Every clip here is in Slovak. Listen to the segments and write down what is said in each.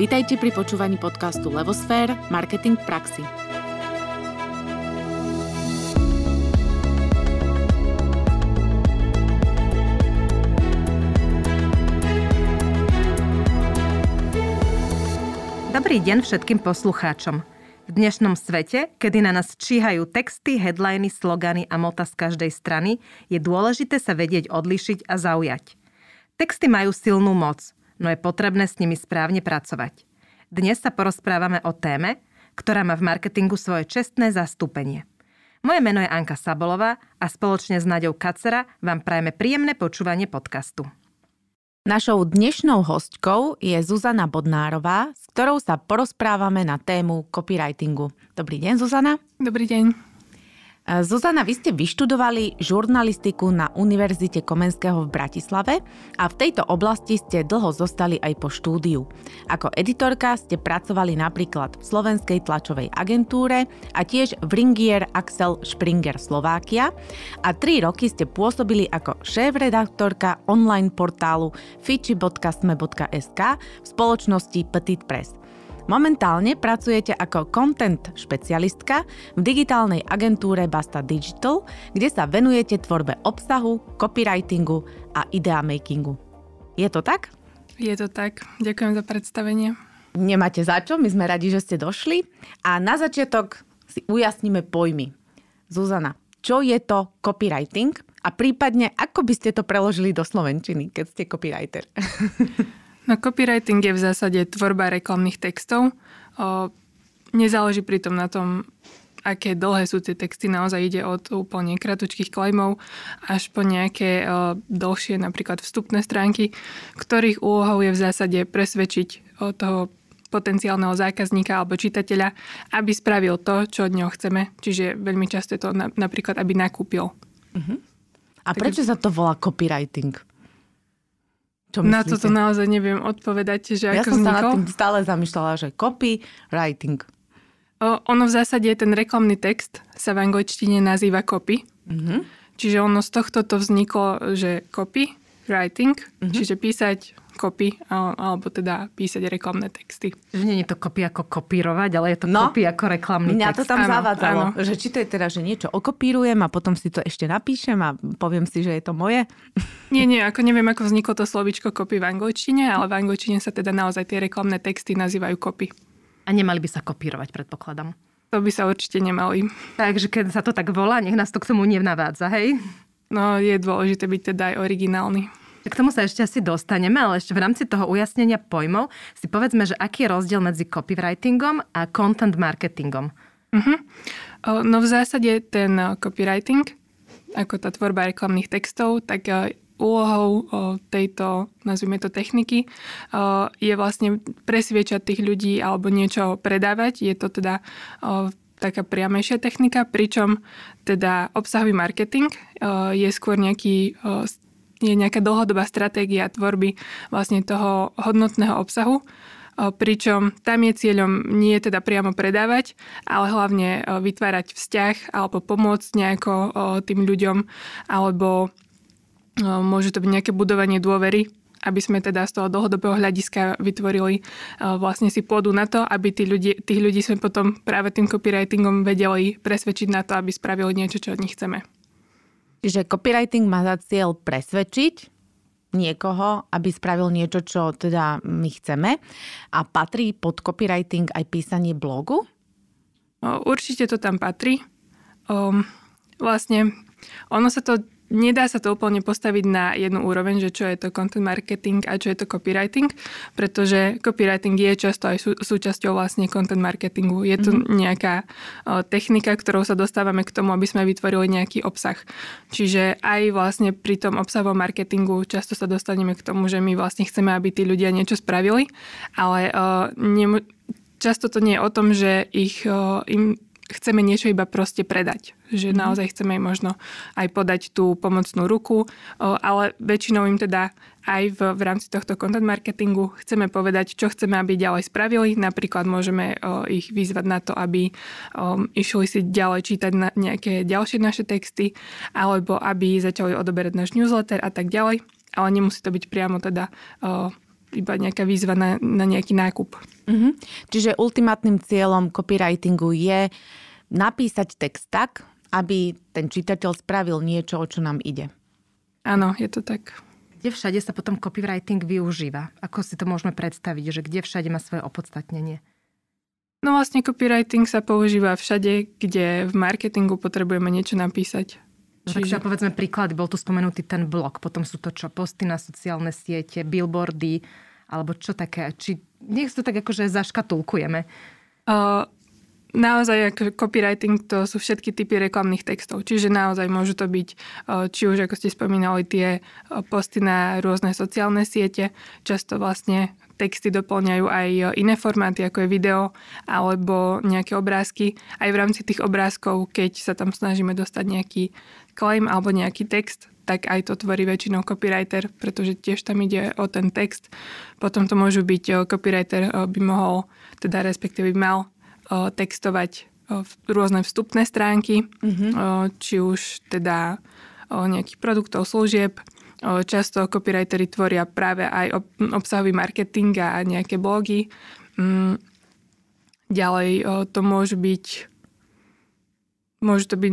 Vítajte pri počúvaní podcastu Levosfér – Marketing v praxi. Dobrý deň všetkým poslucháčom. V dnešnom svete, kedy na nás číhajú texty, headliny, slogany a mota z každej strany, je dôležité sa vedieť odlišiť a zaujať. Texty majú silnú moc, no je potrebné s nimi správne pracovať. Dnes sa porozprávame o téme, ktorá má v marketingu svoje čestné zastúpenie. Moje meno je Anka Sabolová a spoločne s Naďou Kacera vám prajeme príjemné počúvanie podcastu. Našou dnešnou hostkou je Zuzana Bodnárová, s ktorou sa porozprávame na tému copywritingu. Dobrý deň, Zuzana. Dobrý deň. Zuzana, vy ste vyštudovali žurnalistiku na Univerzite Komenského v Bratislave a v tejto oblasti ste dlho zostali aj po štúdiu. Ako editorka ste pracovali napríklad v Slovenskej tlačovej agentúre a tiež v Ringier Axel Springer Slovákia a tri roky ste pôsobili ako šéf-redaktorka online portálu fiči.sme.sk v spoločnosti Petit Press. Momentálne pracujete ako content špecialistka v digitálnej agentúre Basta Digital, kde sa venujete tvorbe obsahu, copywritingu a idea makingu. Je to tak? Je to tak. Ďakujem za predstavenie. Nemáte za čo, my sme radi, že ste došli. A na začiatok si ujasníme pojmy. Zuzana, čo je to copywriting a prípadne ako by ste to preložili do slovenčiny, keď ste copywriter? No copywriting je v zásade tvorba reklamných textov. O, nezáleží pritom na tom, aké dlhé sú tie texty. Naozaj ide od úplne kratučkých klejmov až po nejaké o, dlhšie napríklad vstupné stránky, ktorých úlohou je v zásade presvedčiť o toho potenciálneho zákazníka alebo čitateľa, aby spravil to, čo od neho chceme. Čiže veľmi často je to na, napríklad, aby nakúpil. Uh-huh. A prečo sa to volá copywriting? Čo Na toto naozaj neviem odpovedať, že ja ako vznikol. Som sa nad tým stále zamýšľala, že copywriting. O, ono v zásade, ten reklamný text sa v angličtine nazýva copy. Mm-hmm. Čiže ono z tohto to vzniklo, že copy, writing, mm-hmm. čiže písať copy, alebo teda písať reklamné texty. Že nie je to copy ako kopírovať, ale je to no, copy ako reklamný mňa text. to tam áno, zavádzalo, áno. že či to je teda, že niečo okopírujem a potom si to ešte napíšem a poviem si, že je to moje. Nie, nie, ako neviem, ako vzniklo to slovičko copy v angličtine, ale v angličtine sa teda naozaj tie reklamné texty nazývajú copy. A nemali by sa kopírovať, predpokladám. To by sa určite nemali. Takže keď sa to tak volá, nech nás to k tomu nevnavádza, hej? No, je dôležité byť teda aj originálny. K tomu sa ešte asi dostaneme, ale ešte v rámci toho ujasnenia pojmov si povedzme, že aký je rozdiel medzi copywritingom a content marketingom. Uh-huh. No v zásade ten copywriting, ako tá tvorba reklamných textov, tak úlohou tejto, nazvime to techniky, je vlastne presviečať tých ľudí alebo niečo predávať. Je to teda taká priamejšia technika, pričom teda obsahový marketing je skôr nejaký je nejaká dlhodobá stratégia tvorby vlastne toho hodnotného obsahu, pričom tam je cieľom nie teda priamo predávať, ale hlavne vytvárať vzťah alebo pomôcť nejako tým ľuďom, alebo môže to byť nejaké budovanie dôvery aby sme teda z toho dlhodobého hľadiska vytvorili vlastne si pôdu na to, aby tí ľudí, tých ľudí sme potom práve tým copywritingom vedeli presvedčiť na to, aby spravili niečo, čo od nich chceme. Čiže copywriting má za cieľ presvedčiť niekoho, aby spravil niečo, čo teda my chceme. A patrí pod copywriting aj písanie blogu? Určite to tam patrí. Um, vlastne ono sa to nedá sa to úplne postaviť na jednu úroveň, že čo je to content marketing a čo je to copywriting, pretože copywriting je často aj sú, súčasťou vlastne content marketingu. Je to mm-hmm. nejaká o, technika, ktorou sa dostávame k tomu, aby sme vytvorili nejaký obsah. Čiže aj vlastne pri tom obsahovom marketingu často sa dostaneme k tomu, že my vlastne chceme, aby tí ľudia niečo spravili, ale o, nemu, často to nie je o tom, že ich, o, im chceme niečo iba proste predať. Že mm. naozaj chceme im možno aj podať tú pomocnú ruku, ale väčšinou im teda aj v, v rámci tohto content marketingu chceme povedať, čo chceme, aby ďalej spravili. Napríklad môžeme o, ich vyzvať na to, aby o, išli si ďalej čítať na nejaké ďalšie naše texty, alebo aby začali odoberať náš newsletter a tak ďalej. Ale nemusí to byť priamo teda o, iba nejaká výzva na, na nejaký nákup. Mm-hmm. Čiže ultimátnym cieľom copywritingu je napísať text tak, aby ten čitateľ spravil niečo, o čo nám ide. Áno, je to tak. Kde všade sa potom copywriting využíva? Ako si to môžeme predstaviť, že kde všade má svoje opodstatnenie? No vlastne copywriting sa používa všade, kde v marketingu potrebujeme niečo napísať. No Čiže... tak povedzme príklady, bol tu spomenutý ten blog, potom sú to čo, posty na sociálne siete, billboardy, alebo čo také, či nech to tak akože zaškatulkujeme. Uh, naozaj ako copywriting to sú všetky typy reklamných textov. Čiže naozaj môžu to byť, či už ako ste spomínali, tie posty na rôzne sociálne siete. Často vlastne texty doplňajú aj iné formáty, ako je video alebo nejaké obrázky. Aj v rámci tých obrázkov, keď sa tam snažíme dostať nejaký claim alebo nejaký text, tak aj to tvorí väčšinou copywriter, pretože tiež tam ide o ten text. Potom to môžu byť, eh, copywriter eh, by mohol, teda respektíve by mal eh, textovať rôzne vstupné stránky, mm-hmm. či už teda nejakých produktov, služieb. Často copywritery tvoria práve aj obsahový marketing a nejaké blogy. Mm, ďalej to môžu byť Môžu to byť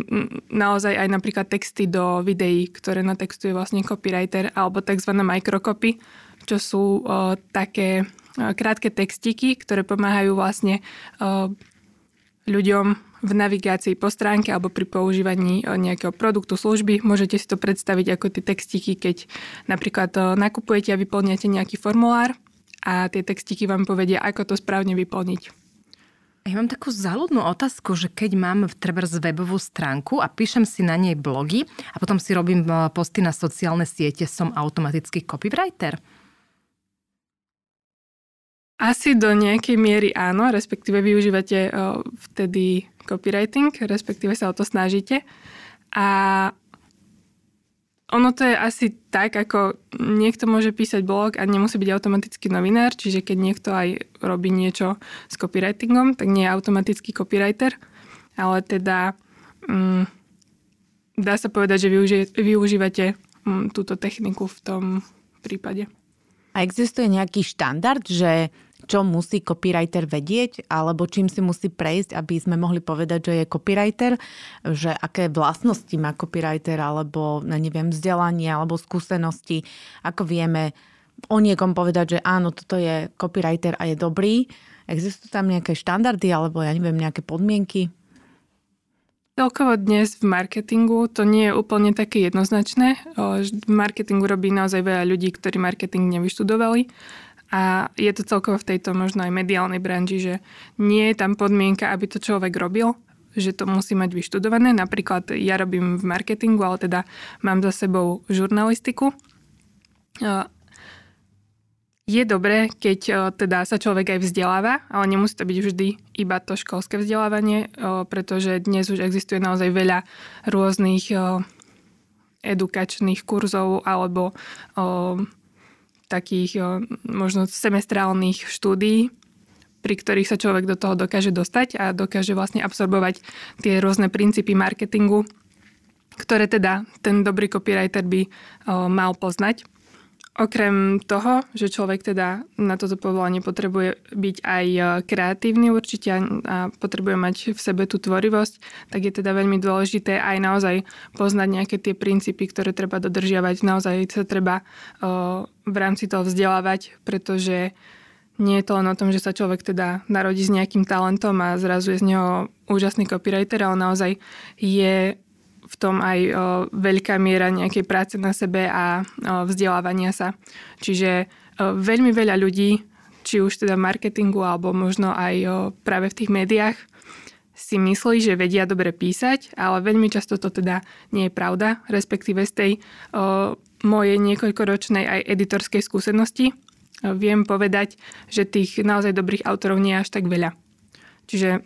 naozaj aj napríklad texty do videí, ktoré natextuje vlastne copywriter, alebo tzv. microcopy, čo sú o, také o, krátke textíky, ktoré pomáhajú vlastne o, ľuďom v navigácii po stránke alebo pri používaní nejakého produktu, služby. Môžete si to predstaviť ako tie textíky, keď napríklad nakupujete a vyplňate nejaký formulár a tie textíky vám povedia, ako to správne vyplniť. Ja mám takú záľudnú otázku, že keď mám treba z webovú stránku a píšem si na nej blogy a potom si robím e, posty na sociálne siete, som automatický copywriter? Asi do nejakej miery áno, respektíve využívate e, vtedy copywriting, respektíve sa o to snažíte. A ono to je asi tak, ako niekto môže písať blog a nemusí byť automaticky novinár, čiže keď niekto aj robí niečo s copywritingom, tak nie je automatický copywriter, ale teda mm, dá sa povedať, že využi- využívate mm, túto techniku v tom prípade. A existuje nejaký štandard, že čo musí copywriter vedieť, alebo čím si musí prejsť, aby sme mohli povedať, že je copywriter, že aké vlastnosti má copywriter, alebo neviem, vzdelanie, alebo skúsenosti, ako vieme o niekom povedať, že áno, toto je copywriter a je dobrý. Existujú tam nejaké štandardy, alebo ja neviem, nejaké podmienky? Celkovo dnes v marketingu to nie je úplne také jednoznačné. V marketingu robí naozaj veľa ľudí, ktorí marketing nevyštudovali a je to celkovo v tejto možno aj mediálnej branži, že nie je tam podmienka, aby to človek robil, že to musí mať vyštudované. Napríklad ja robím v marketingu, ale teda mám za sebou žurnalistiku. Je dobré, keď teda sa človek aj vzdeláva, ale nemusí to byť vždy iba to školské vzdelávanie, pretože dnes už existuje naozaj veľa rôznych edukačných kurzov alebo takých možno semestrálnych štúdií, pri ktorých sa človek do toho dokáže dostať a dokáže vlastne absorbovať tie rôzne princípy marketingu, ktoré teda ten dobrý copywriter by mal poznať. Okrem toho, že človek teda na toto povolanie potrebuje byť aj e, kreatívny určite a potrebuje mať v sebe tú tvorivosť, tak je teda veľmi dôležité aj naozaj poznať nejaké tie princípy, ktoré treba dodržiavať. Naozaj sa treba e, v rámci toho vzdelávať, pretože nie je to len o tom, že sa človek teda narodí s nejakým talentom a zrazu je z neho úžasný copywriter, ale naozaj je v tom aj o, veľká miera nejakej práce na sebe a o, vzdelávania sa. Čiže o, veľmi veľa ľudí, či už teda v marketingu alebo možno aj o, práve v tých médiách, si myslí, že vedia dobre písať, ale veľmi často to teda nie je pravda, respektíve z tej o, mojej niekoľkoročnej aj editorskej skúsenosti viem povedať, že tých naozaj dobrých autorov nie je až tak veľa. Čiže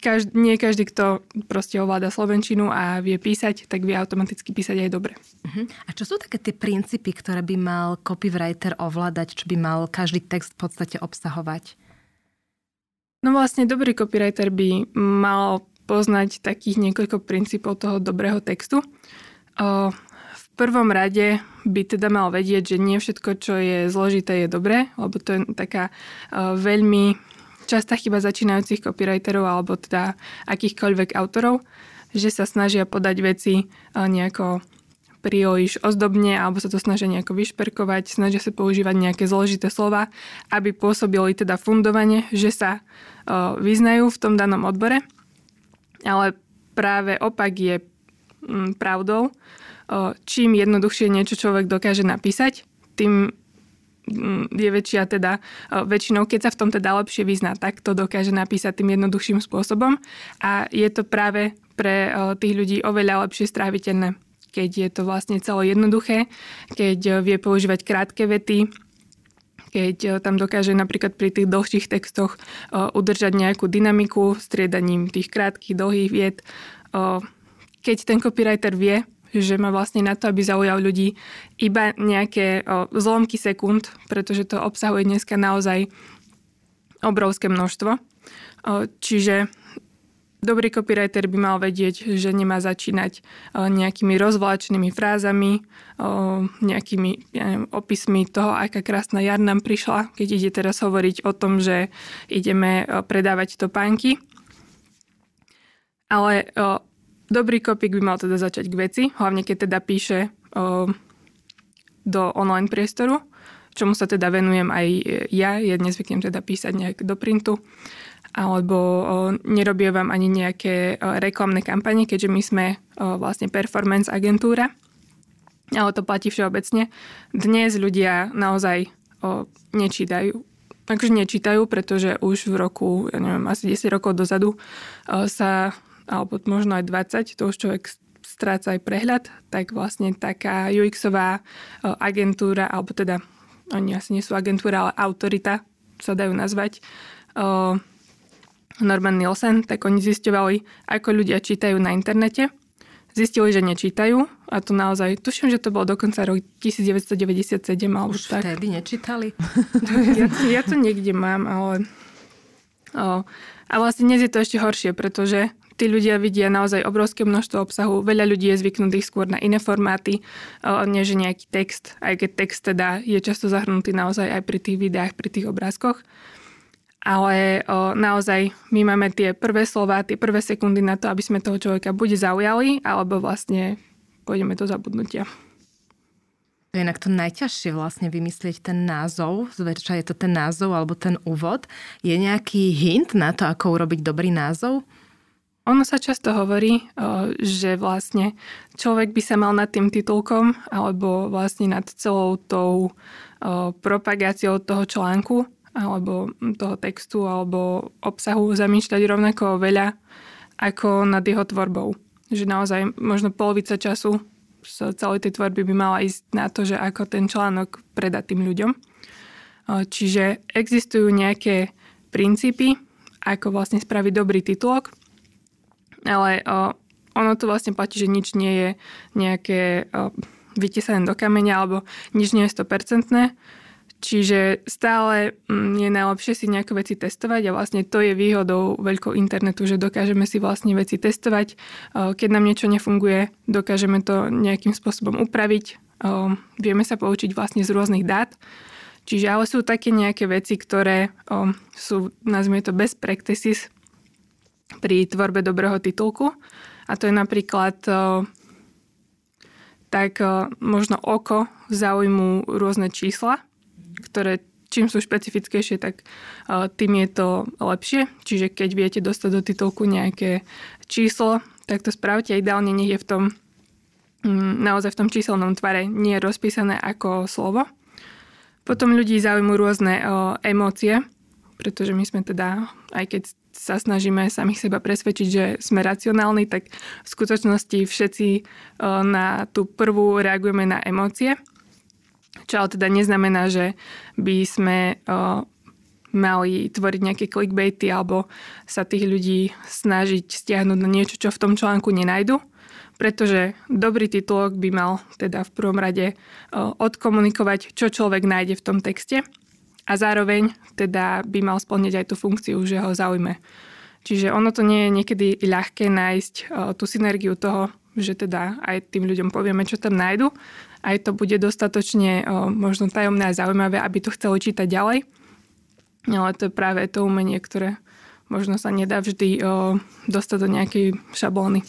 každý, nie každý, kto proste ovláda slovenčinu a vie písať, tak vie automaticky písať aj dobre. Uh-huh. A čo sú také tie princípy, ktoré by mal copywriter ovládať, čo by mal každý text v podstate obsahovať? No vlastne dobrý copywriter by mal poznať takých niekoľko princípov toho dobrého textu. V prvom rade by teda mal vedieť, že nie všetko, čo je zložité, je dobré, lebo to je taká veľmi častá chyba začínajúcich copywriterov alebo teda akýchkoľvek autorov, že sa snažia podať veci uh, nejako príliš ozdobne alebo sa to snažia nejako vyšperkovať, snažia sa používať nejaké zložité slova, aby pôsobili teda fundovanie, že sa uh, vyznajú v tom danom odbore. Ale práve opak je mm, pravdou čím jednoduchšie niečo človek dokáže napísať, tým je väčšia teda väčšinou, keď sa v tom teda lepšie vyzná, tak to dokáže napísať tým jednoduchším spôsobom a je to práve pre tých ľudí oveľa lepšie stráviteľné, keď je to vlastne celé jednoduché, keď vie používať krátke vety, keď tam dokáže napríklad pri tých dlhších textoch udržať nejakú dynamiku striedaním tých krátkých, dlhých viet. Keď ten copywriter vie že má vlastne na to, aby zaujal ľudí iba nejaké zlomky sekúnd, pretože to obsahuje dneska naozaj obrovské množstvo. Čiže dobrý copywriter by mal vedieť, že nemá začínať nejakými rozvláčnými frázami, nejakými ja neviem, opismi toho, aká krásna jar nám prišla, keď ide teraz hovoriť o tom, že ideme predávať topánky. Ale Dobrý kopík by mal teda začať k veci, hlavne keď teda píše o, do online priestoru, čomu sa teda venujem aj ja. Ja nezvyknem teda písať nejak do printu alebo o, nerobím ani nejaké o, reklamné kampane, keďže my sme o, vlastne performance agentúra. Ale to platí všeobecne. Dnes ľudia naozaj o, nečítajú. Takže nečítajú, pretože už v roku, ja neviem, asi 10 rokov dozadu sa alebo možno aj 20, to už človek stráca aj prehľad, tak vlastne taká UX-ová agentúra, alebo teda oni asi nie sú agentúra, ale autorita sa dajú nazvať, Norman Nielsen, tak oni zisťovali, ako ľudia čítajú na internete. Zistili, že nečítajú a to naozaj, tuším, že to bolo dokonca rok 1997 alebo Už tak. vtedy nečítali? ja, ja to niekde mám, ale... O, a vlastne dnes je to ešte horšie, pretože tí ľudia vidia naozaj obrovské množstvo obsahu. Veľa ľudí je zvyknutých skôr na iné formáty, než nejaký text, aj keď text teda je často zahrnutý naozaj aj pri tých videách, pri tých obrázkoch. Ale o, naozaj my máme tie prvé slova, tie prvé sekundy na to, aby sme toho človeka buď zaujali, alebo vlastne pôjdeme do zabudnutia. To je inak to najťažšie vlastne vymyslieť ten názov, zväčša je to ten názov alebo ten úvod. Je nejaký hint na to, ako urobiť dobrý názov? Ono sa často hovorí, že vlastne človek by sa mal nad tým titulkom alebo vlastne nad celou tou propagáciou toho článku alebo toho textu alebo obsahu zamýšľať rovnako veľa ako nad jeho tvorbou. Že naozaj možno polovica času z celej tej tvorby by mala ísť na to, že ako ten článok predať tým ľuďom. Čiže existujú nejaké princípy, ako vlastne spraviť dobrý titulok ale o, ono to vlastne platí, že nič nie je nejaké o, vytesané do kameňa alebo nič nie je 100%. Čiže stále mm, je najlepšie si nejaké veci testovať a vlastne to je výhodou veľkou internetu, že dokážeme si vlastne veci testovať. Keď nám niečo nefunguje, dokážeme to nejakým spôsobom upraviť. Vieme sa poučiť vlastne z rôznych dát. Čiže ale sú také nejaké veci, ktoré sú, nazvime to best practices, pri tvorbe dobrého titulku. A to je napríklad tak možno oko zaujímu rôzne čísla, ktoré čím sú špecifickejšie, tak tým je to lepšie. Čiže keď viete dostať do titulku nejaké číslo, tak to spravte. Ideálne nech je v tom mm, naozaj v tom číselnom tvare nie rozpísané ako slovo. Potom ľudí zaujímu rôzne emócie, pretože my sme teda, aj keď sa snažíme samých seba presvedčiť, že sme racionálni, tak v skutočnosti všetci e, na tú prvú reagujeme na emócie. Čo ale teda neznamená, že by sme e, mali tvoriť nejaké clickbaity alebo sa tých ľudí snažiť stiahnuť na niečo, čo v tom článku nenajdu. Pretože dobrý titulok by mal teda v prvom rade e, odkomunikovať, čo človek nájde v tom texte a zároveň teda by mal splniť aj tú funkciu, že ho zaujme. Čiže ono to nie je niekedy ľahké nájsť tú synergiu toho, že teda aj tým ľuďom povieme, čo tam nájdu. Aj to bude dostatočne o, možno tajomné a zaujímavé, aby to chceli čítať ďalej. Ale to je práve to umenie, ktoré možno sa nedá vždy o, dostať do nejakej šablóny.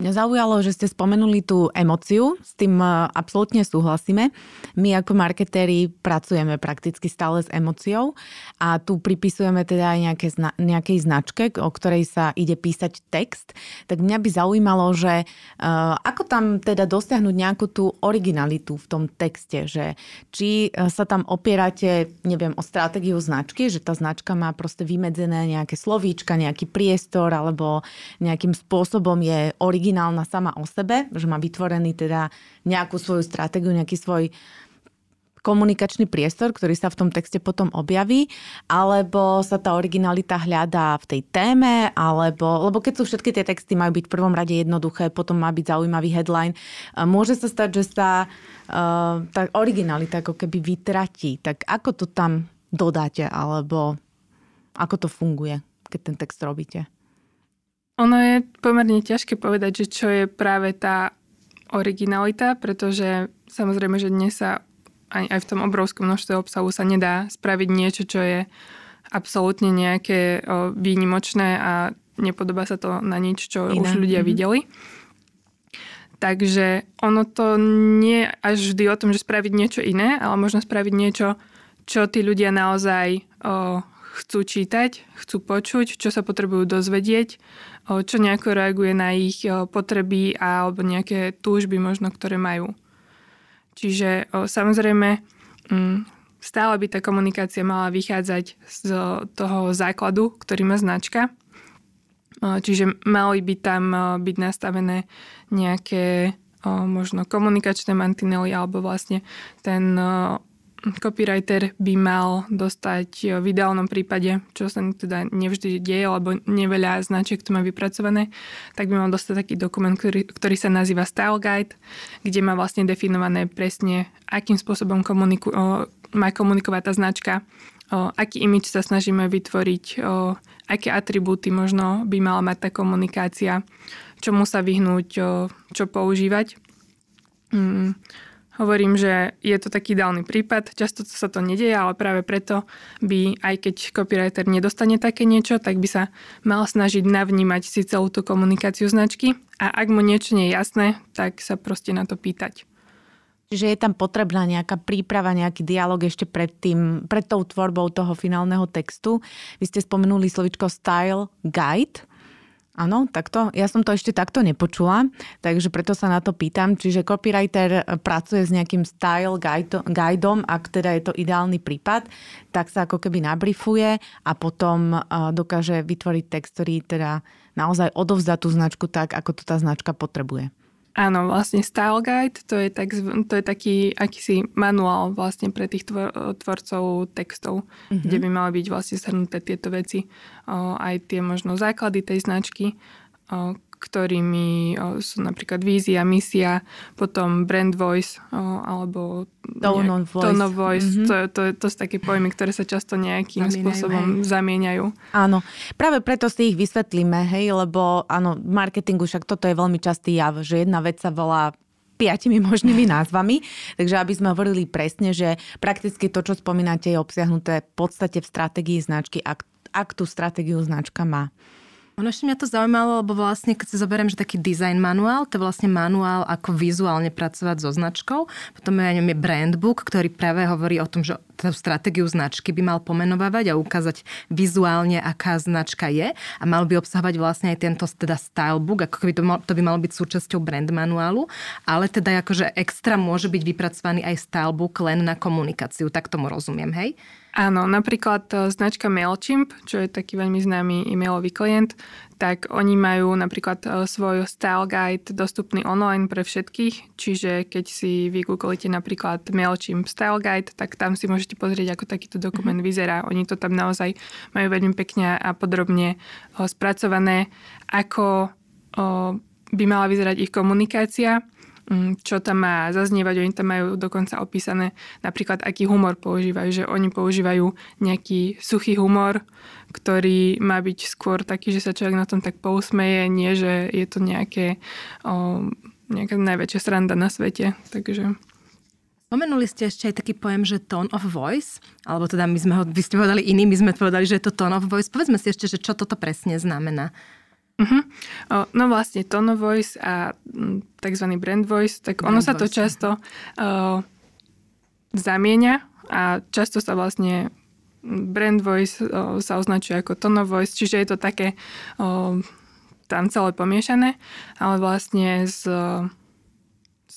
Mňa zaujalo, že ste spomenuli tú emociu, s tým e, absolútne súhlasíme. My ako marketéri pracujeme prakticky stále s emociou a tu pripisujeme teda aj nejaké, nejakej značke, o ktorej sa ide písať text. Tak mňa by zaujímalo, že uh, ako tam teda dosiahnuť nejakú tú originalitu v tom texte, že či e, sa tam opierate, neviem, o stratégiu značky, že tá značka má proste vymedzené nejaké slovíčka, nejaký priestor alebo nejakým spôsobom je originálna originálna sama o sebe, že má vytvorený teda nejakú svoju stratégiu, nejaký svoj komunikačný priestor, ktorý sa v tom texte potom objaví, alebo sa tá originalita hľadá v tej téme, alebo, lebo keď sú všetky tie texty majú byť v prvom rade jednoduché, potom má byť zaujímavý headline, môže sa stať, že sa uh, tá originalita ako keby vytratí. Tak ako to tam dodáte, alebo ako to funguje, keď ten text robíte? Ono je pomerne ťažké povedať, že čo je práve tá originalita, pretože samozrejme, že dnes sa aj, aj v tom obrovskom množstve obsahu sa nedá spraviť niečo, čo je absolútne nejaké o, výnimočné a nepodobá sa to na nič, čo Iné. už ľudia mm-hmm. videli. Takže ono to nie je až vždy o tom, že spraviť niečo iné, ale možno spraviť niečo, čo tí ľudia naozaj o, chcú čítať, chcú počuť, čo sa potrebujú dozvedieť, čo nejako reaguje na ich potreby alebo nejaké túžby možno, ktoré majú. Čiže samozrejme mm, stále by tá komunikácia mala vychádzať z toho základu, ktorý má značka. Čiže mali by tam byť nastavené nejaké možno komunikačné mantinely alebo vlastne ten copywriter by mal dostať v ideálnom prípade, čo sa teda nevždy deje, lebo neveľa značiek to má vypracované, tak by mal dostať taký dokument, ktorý, ktorý sa nazýva Style Guide, kde má vlastne definované presne, akým spôsobom komuniku, o, má komunikovať tá značka, o, aký imič sa snažíme vytvoriť, o, aké atribúty možno by mala mať tá komunikácia, čomu sa vyhnúť, o, čo používať. Mm Hovorím, že je to taký ideálny prípad, často sa to nedieje, ale práve preto by, aj keď copywriter nedostane také niečo, tak by sa mal snažiť navnímať si celú tú komunikáciu značky a ak mu niečo nie je jasné, tak sa proste na to pýtať. Čiže je tam potrebná nejaká príprava, nejaký dialog ešte pred, tým, pred tou tvorbou toho finálneho textu. Vy ste spomenuli slovičko style guide. Áno, takto. Ja som to ešte takto nepočula, takže preto sa na to pýtam. Čiže copywriter pracuje s nejakým style guideom, ak teda je to ideálny prípad, tak sa ako keby nabrifuje a potom dokáže vytvoriť text, ktorý teda naozaj odovzdá tú značku tak, ako to tá značka potrebuje. Áno, vlastne Style Guide, to je, tak, to je taký akýsi manuál vlastne pre tých tvor, tvorcov textov, mm-hmm. kde by mali byť vlastne shrnuté tieto veci, o, aj tie možno základy tej značky, o, ktorými sú napríklad vízia, misia, potom brand voice alebo tone voice. Tone of voice. Mm-hmm. To, to, to sú také pojmy, ktoré sa často nejakým zamieňajú, spôsobom hej. zamieňajú. Áno, práve preto si ich vysvetlíme, hej, lebo áno, v marketingu však toto je veľmi častý jav, že jedna vec sa volá piatimi možnými názvami. Takže aby sme hovorili presne, že prakticky to, čo spomínate, je obsiahnuté v podstate v stratégii značky, ak, ak tú stratégiu značka má. Ono ešte mňa to zaujímalo, lebo vlastne, keď si zoberiem, že taký design manuál, to je vlastne manuál, ako vizuálne pracovať so značkou. Potom je, je brand book, ktorý práve hovorí o tom, že tú stratégiu značky by mal pomenovávať a ukázať vizuálne, aká značka je. A mal by obsahovať vlastne aj tento teda stylebook, ako keby to, mal, to by malo byť súčasťou brand manuálu. Ale teda akože extra môže byť vypracovaný aj stylebook len na komunikáciu. Tak tomu rozumiem, hej? Áno, napríklad e, značka MailChimp, čo je taký veľmi známy e-mailový klient, tak oni majú napríklad e, svoj style guide dostupný online pre všetkých, čiže keď si vygooglite napríklad MailChimp style guide, tak tam si môžete pozrieť, ako takýto dokument mm-hmm. vyzerá. Oni to tam naozaj majú veľmi pekne a podrobne e, spracované, ako by mala vyzerať ich komunikácia, čo tam má zaznievať. Oni tam majú dokonca opísané napríklad, aký humor používajú. Že oni používajú nejaký suchý humor, ktorý má byť skôr taký, že sa človek na tom tak pousmeje, nie že je to nejaké, o, nejaká najväčšia sranda na svete. Takže... Spomenuli ste ešte aj taký pojem, že tone of voice, alebo teda my sme ho, vy ste povedali iný, my sme povedali, že je to tone of voice. Povedzme si ešte, že čo toto presne znamená. Uh-huh. No vlastne tone of voice a tzv. brand voice, tak brand ono sa to voice. často o, zamieňa a často sa vlastne brand voice o, sa označuje ako tone of voice, čiže je to také o, tam celé pomiešané, ale vlastne z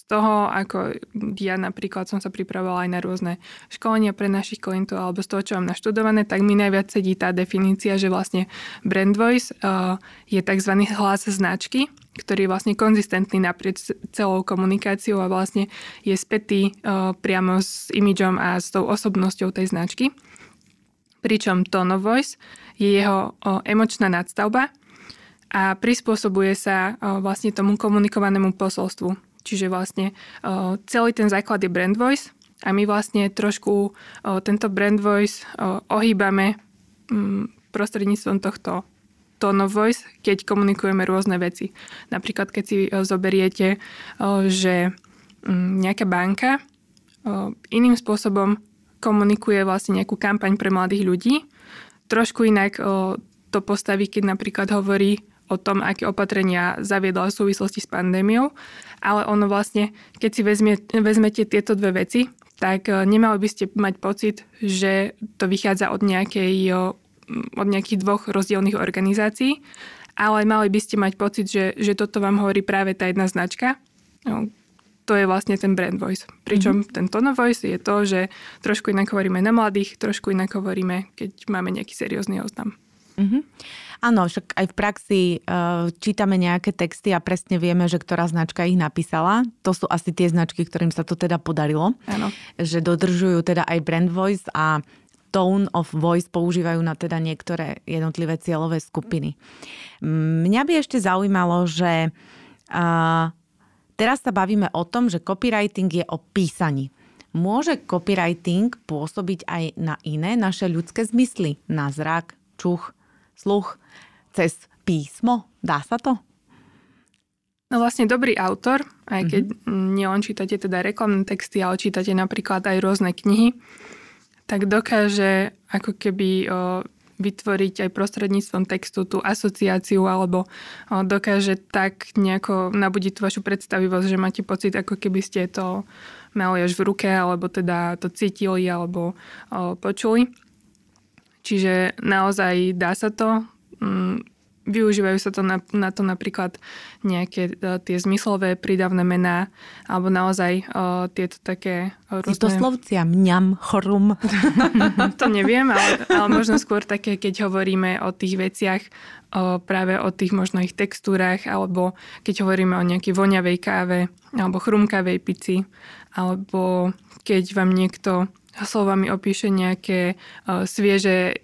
toho, ako ja napríklad som sa pripravovala aj na rôzne školenia pre našich klientov alebo z toho, čo mám naštudované, tak mi najviac sedí tá definícia, že vlastne brand voice uh, je tzv. hlas značky, ktorý je vlastne konzistentný naprieč celou komunikáciou a vlastne je spätý uh, priamo s imidžom a s tou osobnosťou tej značky. Pričom tone of voice je jeho uh, emočná nadstavba a prispôsobuje sa vlastne tomu komunikovanému posolstvu Čiže vlastne uh, celý ten základ je brand voice a my vlastne trošku uh, tento brand voice uh, ohýbame um, prostredníctvom tohto tone of voice, keď komunikujeme rôzne veci. Napríklad, keď si zoberiete, že um, nejaká banka iným spôsobom komunikuje vlastne nejakú kampaň pre mladých ľudí, trošku inak to postaví, keď napríklad hovorí o tom, aké opatrenia zaviedla v súvislosti s pandémiou, ale ono vlastne, keď si vezme, vezmete tieto dve veci, tak e, nemali by ste mať pocit, že to vychádza od, nejakej, od nejakých dvoch rozdielných organizácií, ale mali by ste mať pocit, že, že toto vám hovorí práve tá jedna značka. No, to je vlastne ten brand voice. Pričom mm-hmm. ten tone voice je to, že trošku inak hovoríme na mladých, trošku inak hovoríme, keď máme nejaký seriózny oznam. Mm-hmm. Áno, však aj v praxi uh, čítame nejaké texty a presne vieme, že ktorá značka ich napísala. To sú asi tie značky, ktorým sa to teda podarilo. Áno. Že dodržujú teda aj brand voice a tone of voice používajú na teda niektoré jednotlivé cieľové skupiny. Mňa by ešte zaujímalo, že uh, teraz sa bavíme o tom, že copywriting je o písaní. Môže copywriting pôsobiť aj na iné naše ľudské zmysly? Na zrak, čuch, sluch, cez písmo? Dá sa to? No vlastne dobrý autor, aj keď mm-hmm. nielen čítate teda reklamné texty, ale čítate napríklad aj rôzne knihy, tak dokáže ako keby o, vytvoriť aj prostredníctvom textu tú asociáciu alebo o, dokáže tak nejako nabudiť tú vašu predstavivosť, že máte pocit, ako keby ste to mali až v ruke, alebo teda to cítili, alebo o, počuli. Čiže naozaj dá sa to. Mm, využívajú sa to na, na to napríklad nejaké uh, tie zmyslové prídavné mená alebo naozaj uh, tieto také rôzne... to slovcia mňam, chrum. to neviem, ale, ale možno skôr také, keď hovoríme o tých veciach, uh, práve o tých možno ich textúrach alebo keď hovoríme o nejakej voňavej káve alebo chrumkavej pici alebo keď vám niekto slovami opíše nejaké uh, svieže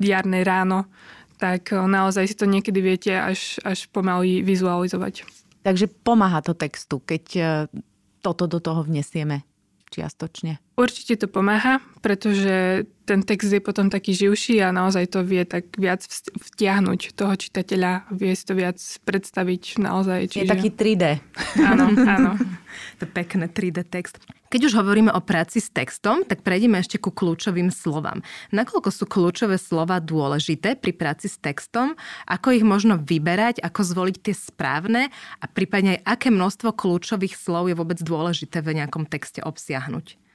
jarné ráno, tak uh, naozaj si to niekedy viete až, až pomaly vizualizovať. Takže pomáha to textu, keď uh, toto do toho vnesieme čiastočne. Určite to pomáha, pretože ten text je potom taký živší a naozaj to vie tak viac vtiahnuť toho čitateľa, vie si to viac predstaviť naozaj. Čiže... Je taký 3D. Áno, áno. to pekné 3D text. Keď už hovoríme o práci s textom, tak prejdeme ešte ku kľúčovým slovám. Nakoľko sú kľúčové slova dôležité pri práci s textom, ako ich možno vyberať, ako zvoliť tie správne a prípadne aj aké množstvo kľúčových slov je vôbec dôležité v nejakom texte obsiahnuť?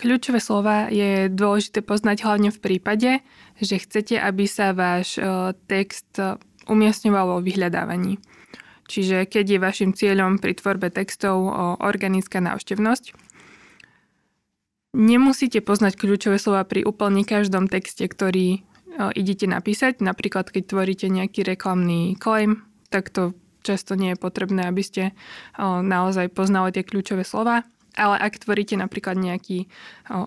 Kľúčové slova je dôležité poznať hlavne v prípade, že chcete, aby sa váš e, text umiestňoval vo vyhľadávaní. Čiže keď je vašim cieľom pri tvorbe textov organická návštevnosť, nemusíte poznať kľúčové slova pri úplne každom texte, ktorý e, idete napísať. Napríklad, keď tvoríte nejaký reklamný claim, tak to často nie je potrebné, aby ste naozaj poznali tie kľúčové slova ale ak tvoríte napríklad nejaký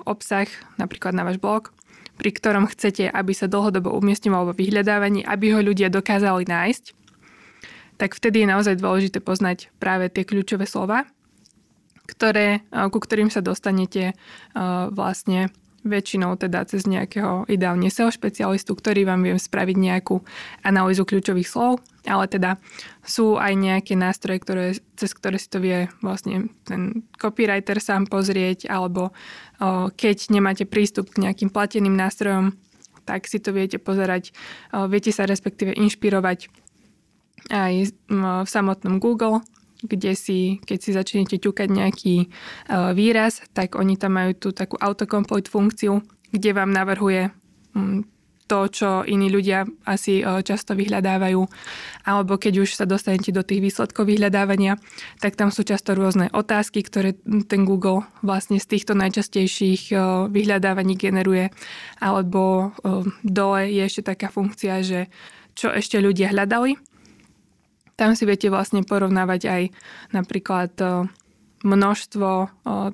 obsah, napríklad na váš blog, pri ktorom chcete, aby sa dlhodobo umiestňoval vo vyhľadávaní, aby ho ľudia dokázali nájsť, tak vtedy je naozaj dôležité poznať práve tie kľúčové slova. ktoré, ku ktorým sa dostanete vlastne väčšinou teda cez nejakého ideálne SEO špecialistu, ktorý vám viem spraviť nejakú analýzu kľúčových slov, ale teda sú aj nejaké nástroje, ktoré, cez ktoré si to vie vlastne ten copywriter sám pozrieť, alebo o, keď nemáte prístup k nejakým plateným nástrojom, tak si to viete pozerať, o, viete sa respektíve inšpirovať aj v samotnom Google, kde si, keď si začnete ťukať nejaký e, výraz, tak oni tam majú tú takú autocomplete funkciu, kde vám navrhuje mm, to, čo iní ľudia asi e, často vyhľadávajú. Alebo keď už sa dostanete do tých výsledkov vyhľadávania, tak tam sú často rôzne otázky, ktoré ten Google vlastne z týchto najčastejších e, vyhľadávaní generuje. Alebo dole je ešte taká funkcia, že čo ešte ľudia hľadali tam si viete vlastne porovnávať aj napríklad množstvo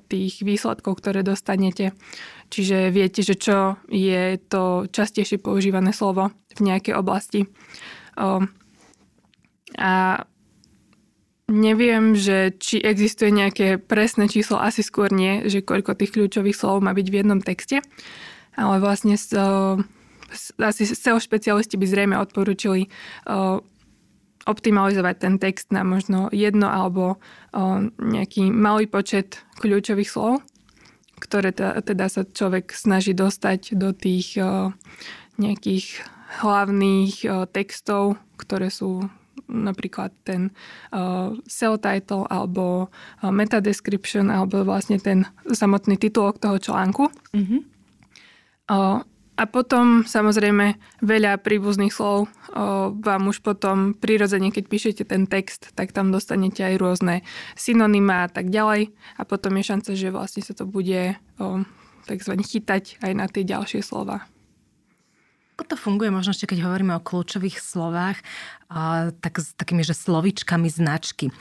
tých výsledkov, ktoré dostanete. Čiže viete, že čo je to častejšie používané slovo v nejakej oblasti. A neviem, že či existuje nejaké presné číslo, asi skôr nie, že koľko tých kľúčových slov má byť v jednom texte. Ale vlastne asi SEO špecialisti by zrejme odporúčili optimalizovať ten text na možno jedno alebo nejaký malý počet kľúčových slov, ktoré teda sa človek snaží dostať do tých nejakých hlavných textov, ktoré sú napríklad ten uh, SEO title alebo uh, meta description alebo vlastne ten samotný titulok toho článku. Mm-hmm. Uh, a potom samozrejme veľa príbuzných slov o, vám už potom prirodzene, keď píšete ten text, tak tam dostanete aj rôzne synonyma a tak ďalej. A potom je šanca, že vlastne sa to bude o, takzvané chytať aj na tie ďalšie slova. Ako to funguje, možno ešte keď hovoríme o kľúčových slovách, tak s takými, že slovičkami značky.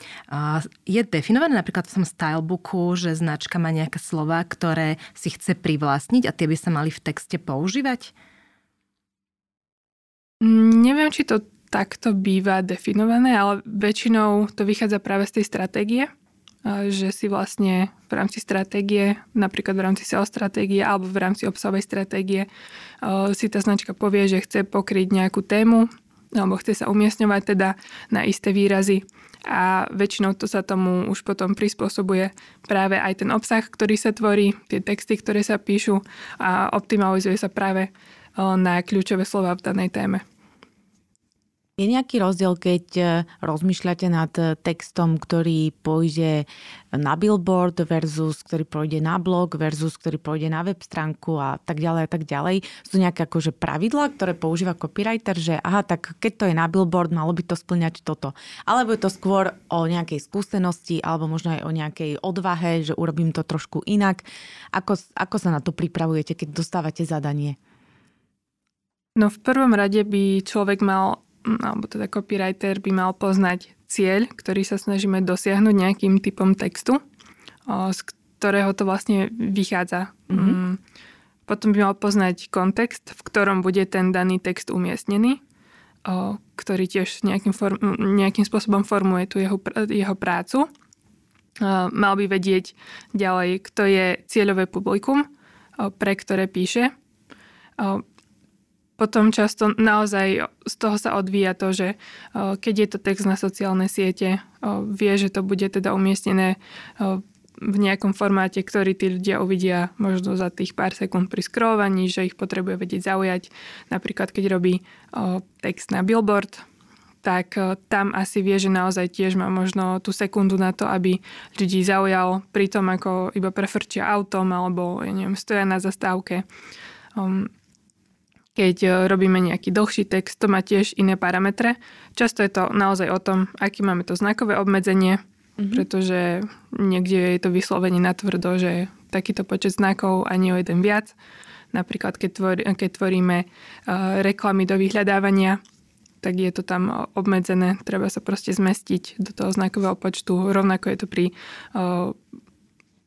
Je definované napríklad v tom stylebooku, že značka má nejaké slova, ktoré si chce privlastniť a tie by sa mali v texte používať? Mm, neviem, či to takto býva definované, ale väčšinou to vychádza práve z tej stratégie že si vlastne v rámci stratégie, napríklad v rámci SEO stratégie alebo v rámci obsahovej stratégie si tá značka povie, že chce pokryť nejakú tému alebo chce sa umiestňovať teda na isté výrazy a väčšinou to sa tomu už potom prispôsobuje práve aj ten obsah, ktorý sa tvorí, tie texty, ktoré sa píšu a optimalizuje sa práve na kľúčové slova v danej téme. Je nejaký rozdiel, keď e, rozmýšľate nad e, textom, ktorý pôjde na billboard versus ktorý pôjde na blog versus ktorý pôjde na web stránku a tak ďalej a tak ďalej. Sú nejaké akože pravidlá, ktoré používa copywriter, že aha, tak keď to je na billboard, malo by to splňať toto. Alebo je to skôr o nejakej skúsenosti alebo možno aj o nejakej odvahe, že urobím to trošku inak. Ako, ako sa na to pripravujete, keď dostávate zadanie? No v prvom rade by človek mal alebo teda copywriter by mal poznať cieľ, ktorý sa snažíme dosiahnuť nejakým typom textu, z ktorého to vlastne vychádza. Mm-hmm. Potom by mal poznať kontext, v ktorom bude ten daný text umiestnený, ktorý tiež nejakým, form, nejakým spôsobom formuje tú jeho, jeho prácu. Mal by vedieť ďalej, kto je cieľové publikum, pre ktoré píše potom často naozaj z toho sa odvíja to, že keď je to text na sociálne siete, vie, že to bude teda umiestnené v nejakom formáte, ktorý tí ľudia uvidia možno za tých pár sekúnd pri scrollovaní, že ich potrebuje vedieť zaujať. Napríklad, keď robí text na billboard, tak tam asi vie, že naozaj tiež má možno tú sekundu na to, aby ľudí zaujal pri tom, ako iba prefrčia autom alebo, ja neviem, stoja na zastávke. Um, keď e, robíme nejaký dlhší text, to má tiež iné parametre. Často je to naozaj o tom, aký máme to znakové obmedzenie, mm-hmm. pretože niekde je to vyslovenie natvrdo, že takýto počet znakov a nie o jeden viac. Napríklad, keď, tvor, keď tvoríme uh, reklamy do vyhľadávania, tak je to tam obmedzené, treba sa proste zmestiť do toho znakového počtu. Rovnako je to pri uh,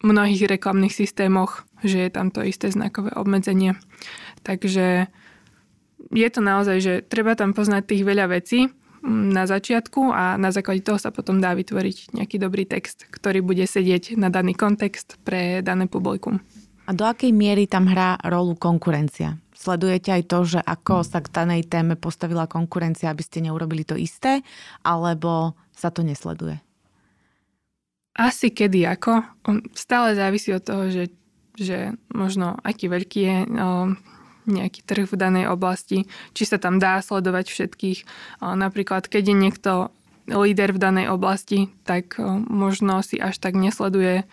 mnohých reklamných systémoch, že je tam to isté znakové obmedzenie. Takže je to naozaj, že treba tam poznať tých veľa vecí, na začiatku a na základe toho sa potom dá vytvoriť nejaký dobrý text, ktorý bude sedieť na daný kontext pre dané publikum. A do akej miery tam hrá rolu konkurencia? Sledujete aj to, že ako sa k danej téme postavila konkurencia, aby ste neurobili to isté, alebo sa to nesleduje? Asi kedy ako. Stále závisí od toho, že, že možno aký veľký je no, nejaký trh v danej oblasti, či sa tam dá sledovať všetkých. Napríklad, keď je niekto líder v danej oblasti, tak možno si až tak nesleduje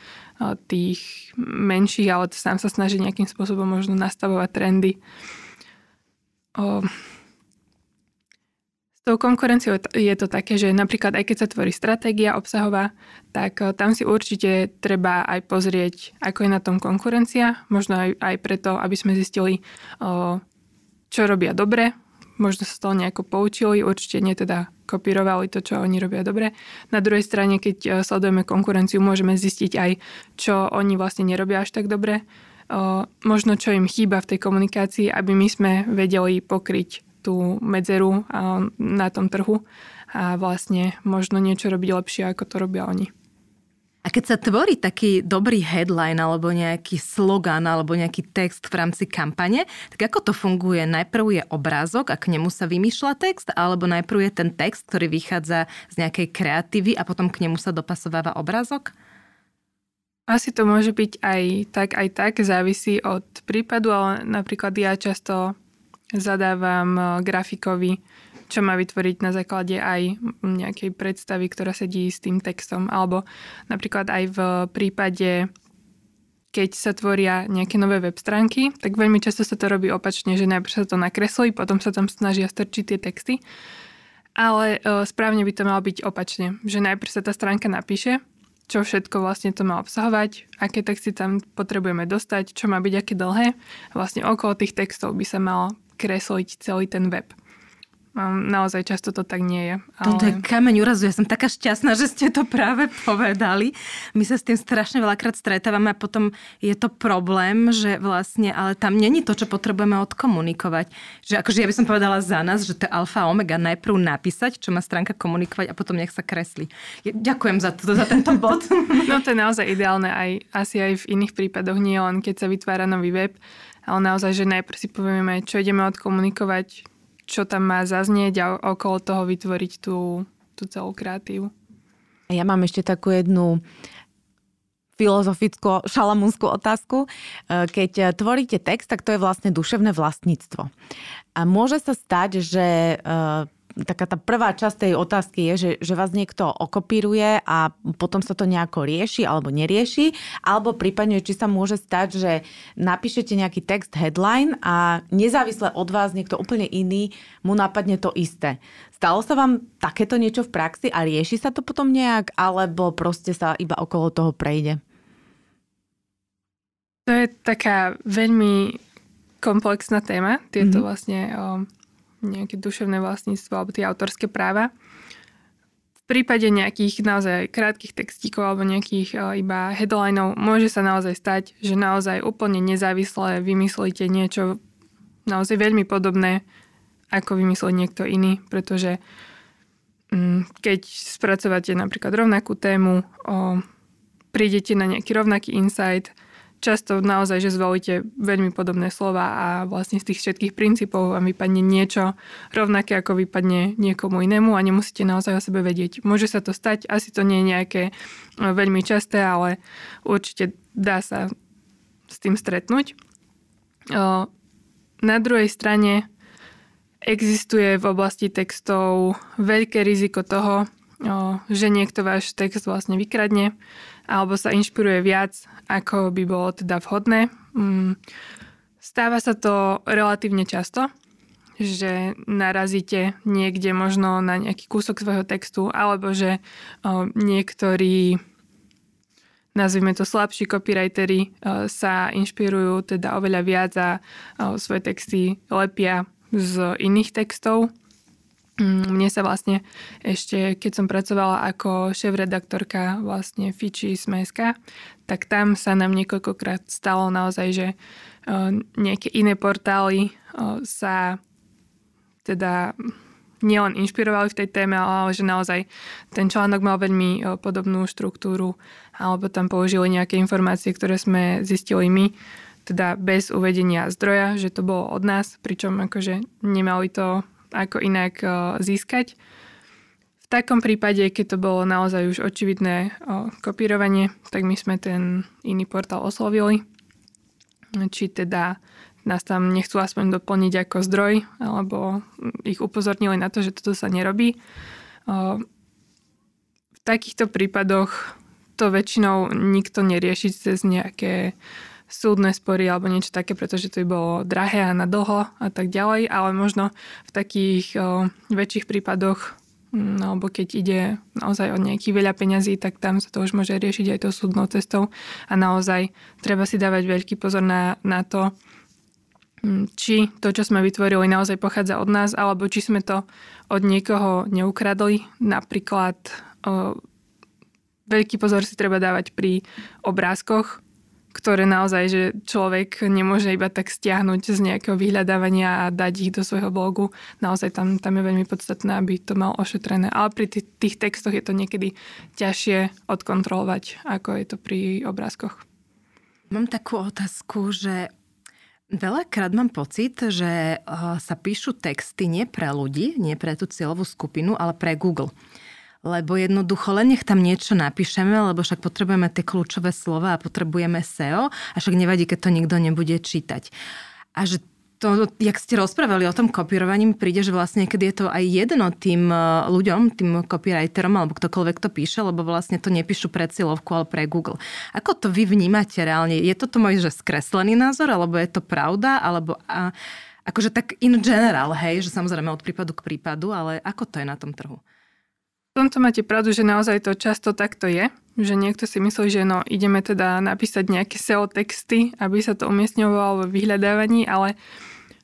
tých menších, ale sám sa snaží nejakým spôsobom možno nastavovať trendy tou konkurenciou je to také, že napríklad aj keď sa tvorí stratégia obsahová, tak eh, tam si určite treba aj pozrieť, ako je na tom konkurencia, možno aj, aj preto, aby sme zistili, eh, čo robia dobre, možno sa z toho nejako poučili, určite nie teda kopírovali to, čo oni robia dobre. Na druhej strane, keď eh, sledujeme konkurenciu, môžeme zistiť aj, čo oni vlastne nerobia až tak dobre, možno čo im chýba v tej komunikácii, aby my sme vedeli pokryť tú medzeru na tom trhu a vlastne možno niečo robiť lepšie, ako to robia oni. A keď sa tvorí taký dobrý headline alebo nejaký slogan alebo nejaký text v rámci kampane, tak ako to funguje? Najprv je obrázok a k nemu sa vymýšľa text, alebo najprv je ten text, ktorý vychádza z nejakej kreatívy a potom k nemu sa dopasováva obrázok? Asi to môže byť aj tak, aj tak, závisí od prípadu, ale napríklad ja často zadávam e, grafikovi, čo má vytvoriť na základe aj nejakej predstavy, ktorá sedí s tým textom. Alebo napríklad aj v prípade, keď sa tvoria nejaké nové web stránky, tak veľmi často sa to robí opačne, že najprv sa to nakreslí, potom sa tam snažia strčiť tie texty. Ale e, správne by to malo byť opačne, že najprv sa tá stránka napíše, čo všetko vlastne to má obsahovať, aké texty tam potrebujeme dostať, čo má byť aké dlhé. Vlastne okolo tých textov by sa malo kresliť celý ten web. Naozaj často to tak nie je. Ale... Toto je kameň úrazu. Ja som taká šťastná, že ste to práve povedali. My sa s tým strašne veľakrát stretávame a potom je to problém, že vlastne, ale tam není to, čo potrebujeme odkomunikovať. Že akože ja by som povedala za nás, že to je alfa omega. Najprv napísať, čo má stránka komunikovať a potom nech sa kreslí. Ďakujem za, to, za tento bod. No to je naozaj ideálne aj asi aj v iných prípadoch, nie len keď sa vytvára nový web, ale naozaj, že najprv si povieme, čo ideme odkomunikovať, čo tam má zaznieť a okolo toho vytvoriť tú, tú celú kreatívu. Ja mám ešte takú jednu filozofickú, šalamúnskú otázku. E, keď tvoríte text, tak to je vlastne duševné vlastníctvo. A môže sa stať, že e, taká tá prvá časť tej otázky je, že, že vás niekto okopíruje a potom sa to nejako rieši alebo nerieši, alebo prípadne, či sa môže stať, že napíšete nejaký text headline a nezávisle od vás niekto úplne iný mu napadne to isté. Stalo sa vám takéto niečo v praxi a rieši sa to potom nejak, alebo proste sa iba okolo toho prejde? To je taká veľmi komplexná téma, tieto mm-hmm. vlastne o, nejaké duševné vlastníctvo alebo tie autorské práva. V prípade nejakých naozaj krátkých textíkov alebo nejakých uh, iba headlineov môže sa naozaj stať, že naozaj úplne nezávisle vymyslíte niečo naozaj veľmi podobné, ako vymyslel niekto iný, pretože um, keď spracovate napríklad rovnakú tému, prídete na nejaký rovnaký insight, často naozaj, že zvolíte veľmi podobné slova a vlastne z tých všetkých princípov vám vypadne niečo rovnaké, ako vypadne niekomu inému a nemusíte naozaj o sebe vedieť. Môže sa to stať, asi to nie je nejaké e, veľmi časté, ale určite dá sa s tým stretnúť. E, na druhej strane existuje v oblasti textov veľké riziko toho, že niekto váš text vlastne vykradne alebo sa inšpiruje viac, ako by bolo teda vhodné. Mm, stáva sa to relatívne často, že narazíte niekde možno na nejaký kúsok svojho textu, alebo že niektorí nazvime to slabší copywriteri, sa inšpirujú teda oveľa viac a svoje texty lepia z iných textov mne sa vlastne ešte, keď som pracovala ako šéf-redaktorka vlastne Fiči Smeska, tak tam sa nám niekoľkokrát stalo naozaj, že nejaké iné portály sa teda nielen inšpirovali v tej téme, ale že naozaj ten článok mal veľmi podobnú štruktúru alebo tam použili nejaké informácie, ktoré sme zistili my, teda bez uvedenia zdroja, že to bolo od nás, pričom akože nemali to ako inak získať. V takom prípade, keď to bolo naozaj už očividné kopírovanie, tak my sme ten iný portál oslovili či teda nás tam nechcú aspoň doplniť ako zdroj, alebo ich upozornili na to, že toto sa nerobí. V takýchto prípadoch to väčšinou nikto nerieši cez nejaké súdne spory alebo niečo také, pretože to by bolo drahé a na dlho a tak ďalej, ale možno v takých o, väčších prípadoch No, alebo keď ide naozaj o nejaký veľa peňazí, tak tam sa to už môže riešiť aj tou súdnou cestou a naozaj treba si dávať veľký pozor na, na to, mm, či to, čo sme vytvorili, naozaj pochádza od nás, alebo či sme to od niekoho neukradli. Napríklad o, veľký pozor si treba dávať pri obrázkoch, ktoré naozaj, že človek nemôže iba tak stiahnuť z nejakého vyhľadávania a dať ich do svojho blogu. Naozaj tam, tam je veľmi podstatné, aby to mal ošetrené. Ale pri tých, tých textoch je to niekedy ťažšie odkontrolovať, ako je to pri obrázkoch. Mám takú otázku, že Veľakrát mám pocit, že sa píšu texty nie pre ľudí, nie pre tú cieľovú skupinu, ale pre Google lebo jednoducho len nech tam niečo napíšeme, lebo však potrebujeme tie kľúčové slova a potrebujeme SEO a však nevadí, keď to nikto nebude čítať. A že to, jak ste rozprávali o tom kopírovaní, príde, že vlastne keď je to aj jedno tým e, ľuďom, tým copywriterom alebo ktokoľvek to píše, lebo vlastne to nepíšu pre cieľovku, ale pre Google. Ako to vy vnímate reálne? Je toto môj že skreslený názor, alebo je to pravda, alebo a, akože tak in general, hej, že samozrejme od prípadu k prípadu, ale ako to je na tom trhu? Tomto máte pravdu, že naozaj to často takto je, že niekto si myslí, že no, ideme teda napísať nejaké SEO texty, aby sa to umiestňovalo vo vyhľadávaní, ale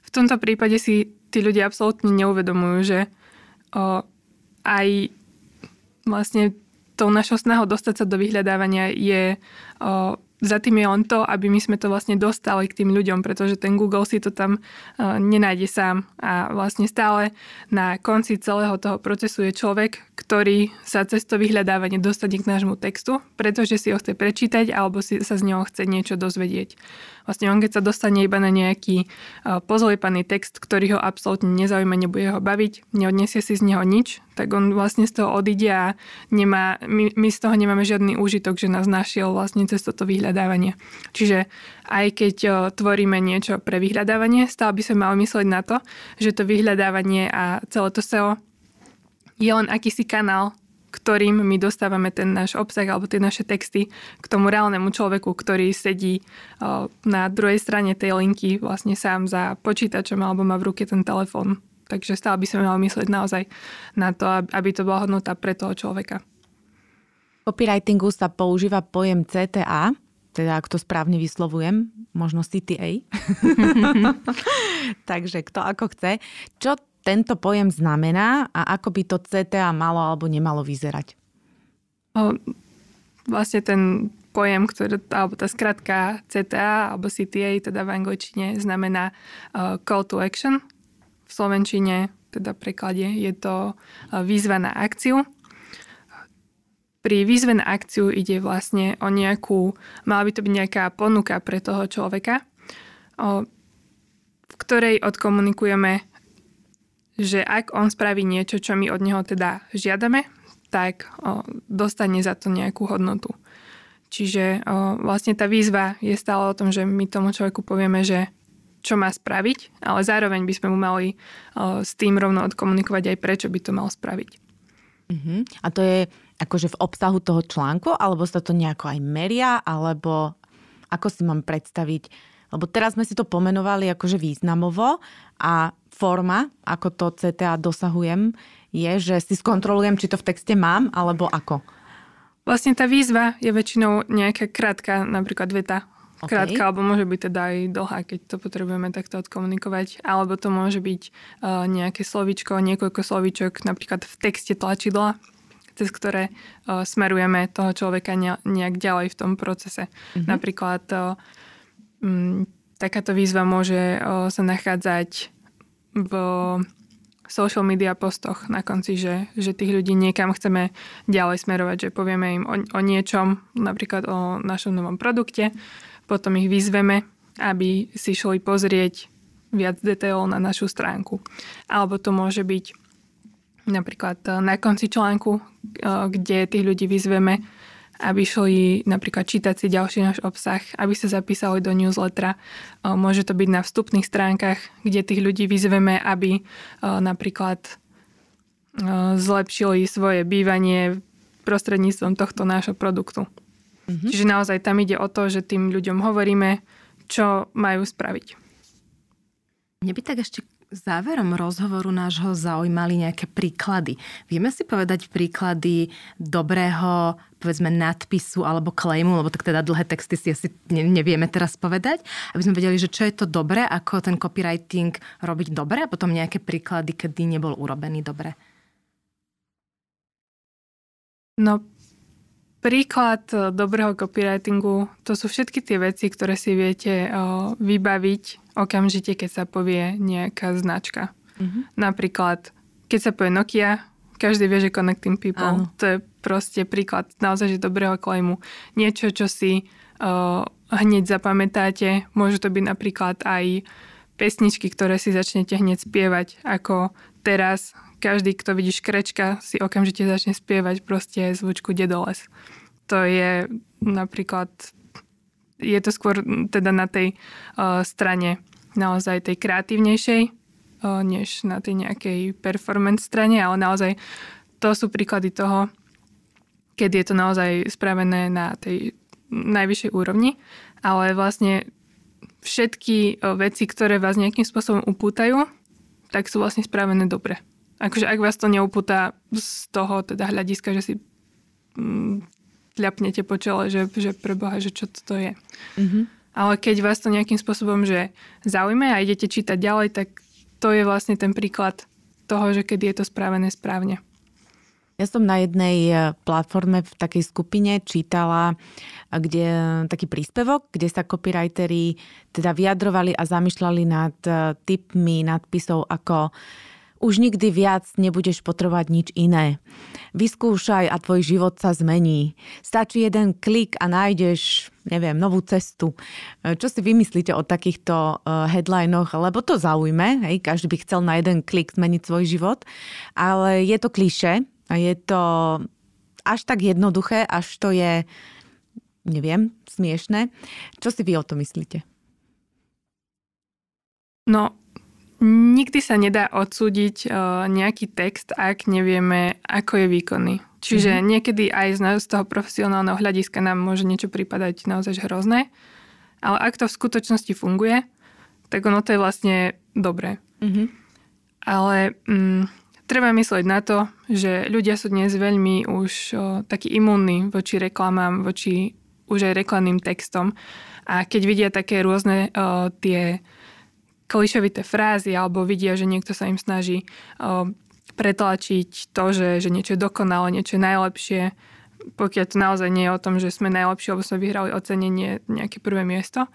v tomto prípade si tí ľudia absolútne neuvedomujú, že o, aj vlastne tou našou snahou dostať sa do vyhľadávania je o, za tým je len to, aby my sme to vlastne dostali k tým ľuďom, pretože ten Google si to tam uh, nenájde sám. A vlastne stále na konci celého toho procesu je človek, ktorý sa cez to vyhľadávanie dostane k nášmu textu, pretože si ho chce prečítať alebo si sa z neho chce niečo dozvedieť. Vlastne on keď sa dostane iba na nejaký uh, text, ktorý ho absolútne nezaujíma, nebude ho baviť, neodniesie si z neho nič, tak on vlastne z toho odíde a nemá, my, my z toho nemáme žiadny úžitok, že nás našiel vlastne cez toto vyhľadávanie. Čiže aj keď o, tvoríme niečo pre vyhľadávanie, stále by sme mali myslieť na to, že to vyhľadávanie a celé to SEO je len akýsi kanál, ktorým my dostávame ten náš obsah alebo tie naše texty k tomu reálnemu človeku, ktorý sedí o, na druhej strane tej linky vlastne sám za počítačom alebo má v ruke ten telefón Takže stále by sme mali myslieť naozaj na to, aby to bola hodnota pre toho človeka. V copywritingu sa používa pojem CTA, teda ak to správne vyslovujem, možno CTA. Takže kto ako chce. Čo tento pojem znamená a ako by to CTA malo alebo nemalo vyzerať? O, vlastne ten pojem, ktorý, alebo tá skratka CTA alebo CTA, teda v angličtine, znamená uh, call to action, v Slovenčine, teda preklade, je to e, výzva na akciu. Pri výzve na akciu ide vlastne o nejakú, mala by to byť nejaká ponuka pre toho človeka, o, v ktorej odkomunikujeme, že ak on spraví niečo, čo my od neho teda žiadame, tak o, dostane za to nejakú hodnotu. Čiže o, vlastne tá výzva je stále o tom, že my tomu človeku povieme, že čo má spraviť, ale zároveň by sme mu mali uh, s tým rovno odkomunikovať aj prečo by to mal spraviť. Uh-huh. A to je akože v obsahu toho článku, alebo sa to nejako aj meria, alebo ako si mám predstaviť? Lebo teraz sme si to pomenovali akože významovo a forma, ako to CTA dosahujem, je, že si skontrolujem, či to v texte mám, alebo ako. Vlastne tá výzva je väčšinou nejaká krátka, napríklad veta Okay. Krátka, alebo môže byť teda aj dlhá, keď to potrebujeme takto odkomunikovať. Alebo to môže byť uh, nejaké slovičko, niekoľko slovíčok, napríklad v texte tlačidla, cez ktoré uh, smerujeme toho človeka ne, nejak ďalej v tom procese. Mm-hmm. Napríklad uh, m, takáto výzva môže uh, sa nachádzať v social media postoch na konci, že, že tých ľudí niekam chceme ďalej smerovať, že povieme im o, o niečom, napríklad o našom novom produkte, potom ich vyzveme, aby si šli pozrieť viac detailov na našu stránku. Alebo to môže byť napríklad na konci článku, kde tých ľudí vyzveme, aby šli napríklad čítať si ďalší náš obsah, aby sa zapísali do newslettera. Môže to byť na vstupných stránkach, kde tých ľudí vyzveme, aby napríklad zlepšili svoje bývanie prostredníctvom tohto nášho produktu. Mm-hmm. Čiže naozaj tam ide o to, že tým ľuďom hovoríme, čo majú spraviť. Mne by tak ešte záverom rozhovoru nášho zaujímali nejaké príklady. Vieme si povedať príklady dobrého, povedzme, nadpisu alebo claimu, lebo tak teda dlhé texty si asi nevieme teraz povedať, aby sme vedeli, že čo je to dobré, ako ten copywriting robiť dobre a potom nejaké príklady, kedy nebol urobený dobre. No, príklad e, dobrého copywritingu, to sú všetky tie veci, ktoré si viete e, vybaviť okamžite, keď sa povie nejaká značka. Mm-hmm. Napríklad, keď sa povie Nokia, každý vie, že Connecting People. Áno. To je proste príklad naozaj že dobrého klejmu. Niečo, čo si uh, hneď zapamätáte. Môžu to byť napríklad aj pesničky, ktoré si začnete hneď spievať, ako teraz každý, kto vidí škrečka, si okamžite začne spievať proste zvučku Dedoles. To je napríklad, je to skôr teda na tej uh, strane naozaj tej kreatívnejšej, uh, než na tej nejakej performance strane, ale naozaj to sú príklady toho, keď je to naozaj spravené na tej najvyššej úrovni, ale vlastne všetky veci, ktoré vás nejakým spôsobom upútajú, tak sú vlastne spravené dobre akože ak vás to neupúta z toho teda hľadiska, že si mm, ľapnete po čele, že, že preboha, že čo to je. Mm-hmm. Ale keď vás to nejakým spôsobom, že zaujme a idete čítať ďalej, tak to je vlastne ten príklad toho, že kedy je to spravené správne. Ja som na jednej e, platforme v takej skupine čítala kde, taký príspevok, kde sa copywriteri teda vyjadrovali a zamýšľali nad typmi nadpisov ako už nikdy viac nebudeš potrebovať nič iné. Vyskúšaj a tvoj život sa zmení. Stačí jeden klik a nájdeš, neviem, novú cestu. Čo si vymyslíte o takýchto eh, headlinoch? Lebo to zaujme, hej, každý by chcel na jeden klik zmeniť svoj život, ale je to kliše je to až tak jednoduché, až to je, neviem, smiešné. Čo si vy o to myslíte? No, Nikdy sa nedá odsúdiť nejaký text, ak nevieme, ako je výkonný. Čiže mm-hmm. niekedy aj z, z toho profesionálneho hľadiska nám môže niečo pripadať naozaj hrozné, ale ak to v skutočnosti funguje, tak ono to je vlastne dobré. Mm-hmm. Ale mm, treba myslieť na to, že ľudia sú dnes veľmi už o, takí imúnni voči reklamám, voči už aj reklamným textom. A keď vidia také rôzne o, tie klišovité frázy alebo vidia, že niekto sa im snaží pretlačiť to, že, že niečo je dokonalé, niečo je najlepšie, pokiaľ to naozaj nie je o tom, že sme najlepšie, alebo sme vyhrali ocenenie nejaké prvé miesto,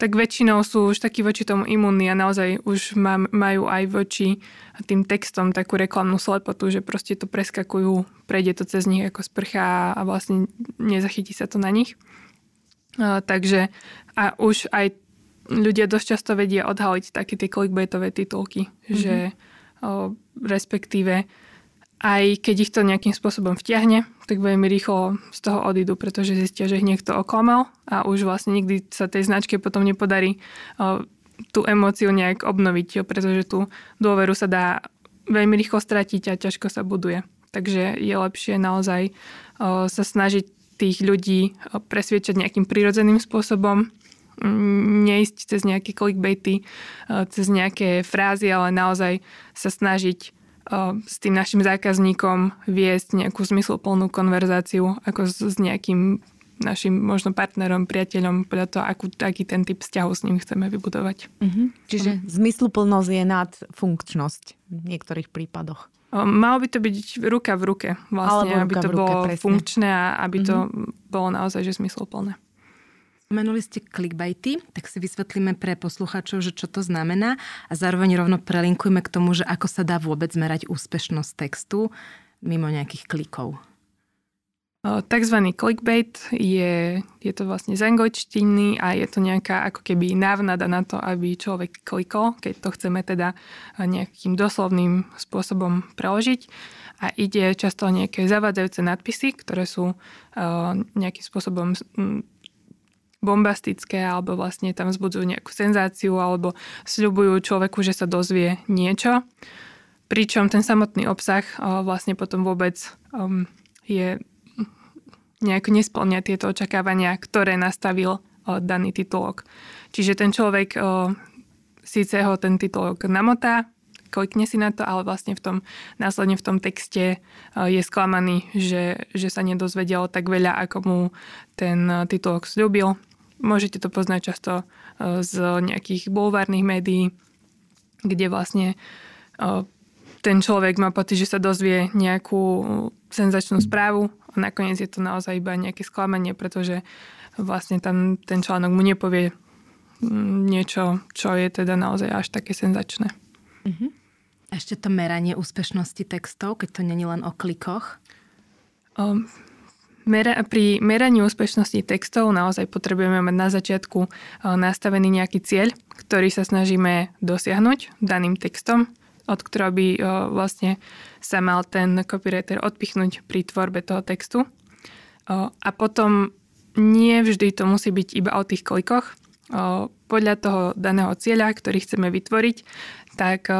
tak väčšinou sú už takí voči tomu imunní a naozaj už majú aj voči tým textom takú reklamnú slepotu, že proste to preskakujú, prejde to cez nich ako sprcha a vlastne nezachytí sa to na nich. Takže a už aj ľudia dosť často vedia odhaliť také tie clickbaitové titulky, mm-hmm. že o, respektíve aj keď ich to nejakým spôsobom vtiahne, tak veľmi rýchlo z toho odídu, pretože zistia, že ich niekto oklamal a už vlastne nikdy sa tej značke potom nepodarí o, tú emóciu nejak obnoviť, pretože tú dôveru sa dá veľmi rýchlo stratiť a ťažko sa buduje. Takže je lepšie naozaj o, sa snažiť tých ľudí presviečať nejakým prirodzeným spôsobom, neísť cez nejaké clickbaity, eh, cez nejaké frázy, ale naozaj sa snažiť eh, s tým našim zákazníkom viesť nejakú zmysluplnú konverzáciu ako s, s nejakým našim možno partnerom, priateľom, podľa toho, akú, aký ten typ vzťahu s ním chceme vybudovať. Mm-hmm. Čiže mm. zmysluplnosť je nad funkčnosť v niektorých prípadoch. Malo by to byť ruka v ruke, vlastne, Alebo aby to ruke, bolo presne. funkčné a aby mm-hmm. to bolo naozaj že zmysluplné. Menuli ste clickbaity, tak si vysvetlíme pre poslucháčov, že čo to znamená a zároveň rovno prelinkujme k tomu, že ako sa dá vôbec merať úspešnosť textu mimo nejakých klikov. Takzvaný clickbait je, je to vlastne z angličtiny a je to nejaká ako keby návnada na to, aby človek klikol, keď to chceme teda nejakým doslovným spôsobom preložiť. A ide často nejaké zavádzajúce nadpisy, ktoré sú nejakým spôsobom bombastické alebo vlastne tam vzbudzujú nejakú senzáciu alebo sľubujú človeku, že sa dozvie niečo. Pričom ten samotný obsah vlastne potom vôbec um, je nejak nesplňa tieto očakávania, ktoré nastavil daný titulok. Čiže ten človek síce ho ten titulok namotá, klikne si na to, ale vlastne v tom, následne v tom texte je sklamaný, že, že sa nedozvedel tak veľa, ako mu ten titulok slúbil Môžete to poznať často e, z nejakých bulvárnych médií, kde vlastne e, ten človek má pocit, že sa dozvie nejakú senzačnú správu a nakoniec je to naozaj iba nejaké sklamanie, pretože vlastne tam ten článok mu nepovie niečo, čo je teda naozaj až také senzačné. Uh-huh. Ešte to meranie úspešnosti textov, keď to není len o klikoch? Um, Mera, pri meraní úspešnosti textov naozaj potrebujeme mať na začiatku e, nastavený nejaký cieľ, ktorý sa snažíme dosiahnuť daným textom, od ktorého by e, vlastne sa mal ten copywriter odpichnúť pri tvorbe toho textu. E, a potom nie vždy to musí byť iba o tých klikoch. Podľa toho daného cieľa, ktorý chceme vytvoriť, tak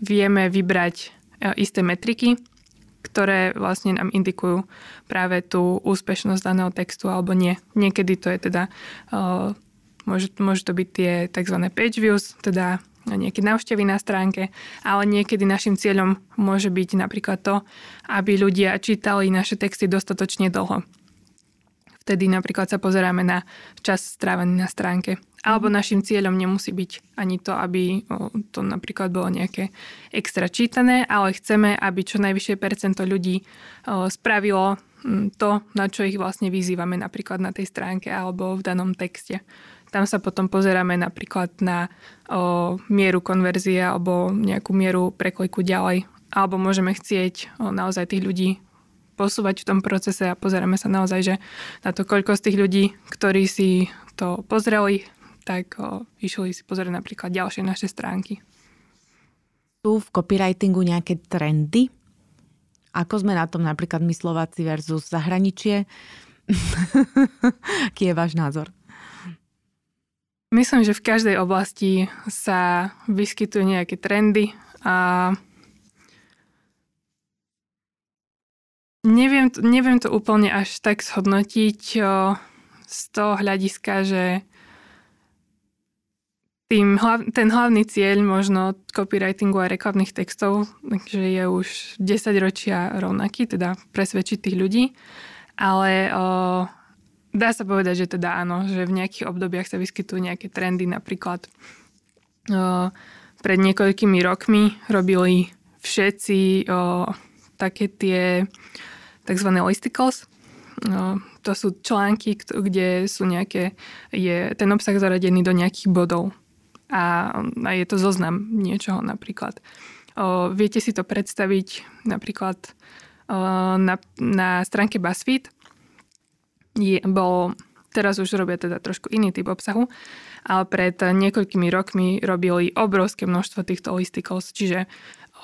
vieme vybrať isté metriky, ktoré vlastne nám indikujú práve tú úspešnosť daného textu alebo nie. Niekedy to je teda, uh, môže, môže to byť tie tzv. page views, teda nejaké návštevy na stránke, ale niekedy našim cieľom môže byť napríklad to, aby ľudia čítali naše texty dostatočne dlho. Vtedy napríklad sa pozeráme na čas strávený na stránke. Alebo našim cieľom nemusí byť ani to, aby to napríklad bolo nejaké extra čítané, ale chceme, aby čo najvyššie percento ľudí spravilo to, na čo ich vlastne vyzývame napríklad na tej stránke alebo v danom texte. Tam sa potom pozeráme napríklad na o, mieru konverzie alebo nejakú mieru prekliku ďalej. Alebo môžeme chcieť o, naozaj tých ľudí posúvať v tom procese a pozeráme sa naozaj, že na to, koľko z tých ľudí, ktorí si to pozreli, tak o, išli si pozrieť napríklad ďalšie naše stránky. Sú v copywritingu nejaké trendy? Ako sme na tom napríklad my Slováci versus zahraničie? Aký je váš názor? Myslím, že v každej oblasti sa vyskytujú nejaké trendy a neviem, neviem to úplne až tak zhodnotiť z toho hľadiska, že tým, ten hlavný cieľ možno copywritingu a reklamných textov, že je už 10 ročia rovnaký, teda presvedčiť tých ľudí, ale o, dá sa povedať, že teda áno, že v nejakých obdobiach sa vyskytujú nejaké trendy, napríklad o, pred niekoľkými rokmi robili všetci o, také tie tzv. listicles, No, to sú články, kde sú nejaké, je ten obsah zaradený do nejakých bodov a, a je to zoznam niečoho napríklad. O, viete si to predstaviť napríklad o, na, na stránke BuzzFeed. Je, bol, teraz už robia teda trošku iný typ obsahu, ale pred niekoľkými rokmi robili obrovské množstvo týchto listicles, čiže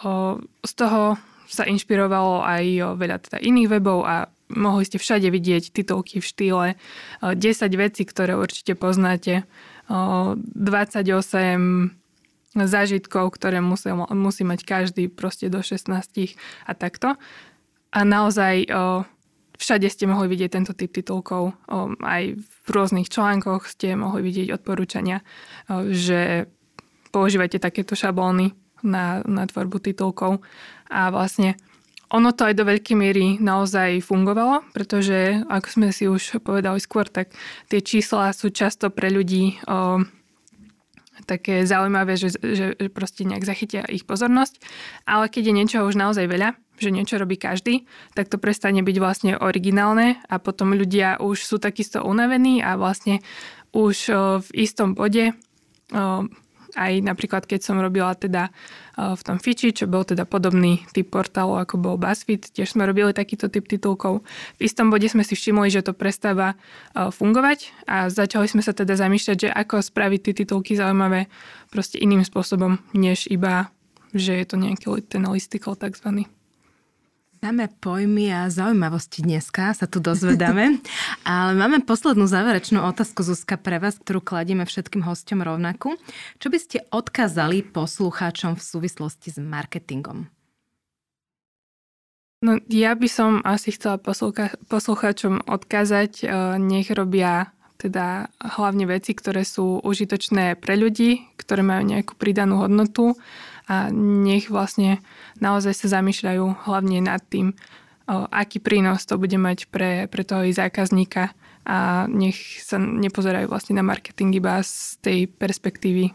o, z toho sa inšpirovalo aj veľa teda iných webov a mohli ste všade vidieť titulky v štýle 10 vecí, ktoré určite poznáte 28 zážitkov, ktoré musí, musí mať každý proste do 16 a takto. A naozaj všade ste mohli vidieť tento typ titulkov. Aj v rôznych článkoch ste mohli vidieť odporúčania, že používajte takéto šablóny na, na tvorbu titulkov. A vlastne ono to aj do veľkej miery naozaj fungovalo, pretože ako sme si už povedali skôr, tak tie čísla sú často pre ľudí o, také zaujímavé, že, že proste nejak zachytia ich pozornosť. Ale keď je niečo už naozaj veľa, že niečo robí každý, tak to prestane byť vlastne originálne a potom ľudia už sú takisto unavení a vlastne už v istom bode aj napríklad, keď som robila teda v tom Fiči, čo bol teda podobný typ portálu, ako bol BuzzFeed, tiež sme robili takýto typ titulkov. V istom bode sme si všimli, že to prestáva fungovať a začali sme sa teda zamýšľať, že ako spraviť tie titulky zaujímavé proste iným spôsobom, než iba, že je to nejaký ten listicle takzvaný. Samé pojmy a zaujímavosti dneska sa tu dozvedáme, ale máme poslednú záverečnú otázku Zuzka pre vás, ktorú kladieme všetkým hostom rovnakú. Čo by ste odkázali poslucháčom v súvislosti s marketingom? No, ja by som asi chcela poslucha- poslucháčom odkázať, e, nech robia teda hlavne veci, ktoré sú užitočné pre ľudí, ktoré majú nejakú pridanú hodnotu a nech vlastne naozaj sa zamýšľajú hlavne nad tým, aký prínos to bude mať pre, pre toho zákazníka a nech sa nepozerajú vlastne na marketing iba z tej perspektívy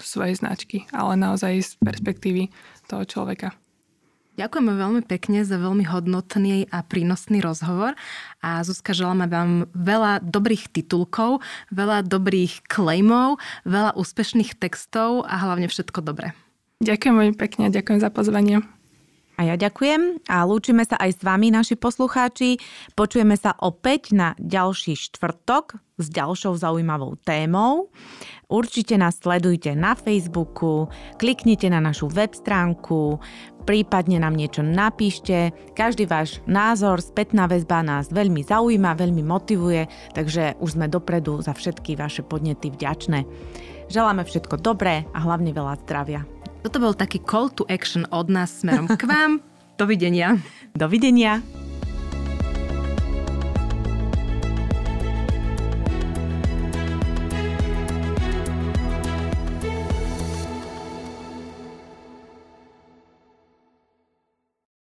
svojej značky, ale naozaj z perspektívy toho človeka. Ďakujeme veľmi pekne za veľmi hodnotný a prínosný rozhovor a Zuzka želáme vám veľa dobrých titulkov, veľa dobrých claimov, veľa úspešných textov a hlavne všetko dobré. Ďakujem veľmi pekne ďakujem za pozvanie. A ja ďakujem a lúčime sa aj s vami, naši poslucháči. Počujeme sa opäť na ďalší štvrtok s ďalšou zaujímavou témou. Určite nás sledujte na Facebooku, kliknite na našu web stránku, prípadne nám niečo napíšte. Každý váš názor, spätná väzba nás veľmi zaujíma, veľmi motivuje, takže už sme dopredu za všetky vaše podnety vďačné. Želáme všetko dobré a hlavne veľa zdravia. Toto bol taký call to action od nás smerom k vám. Dovidenia. Dovidenia.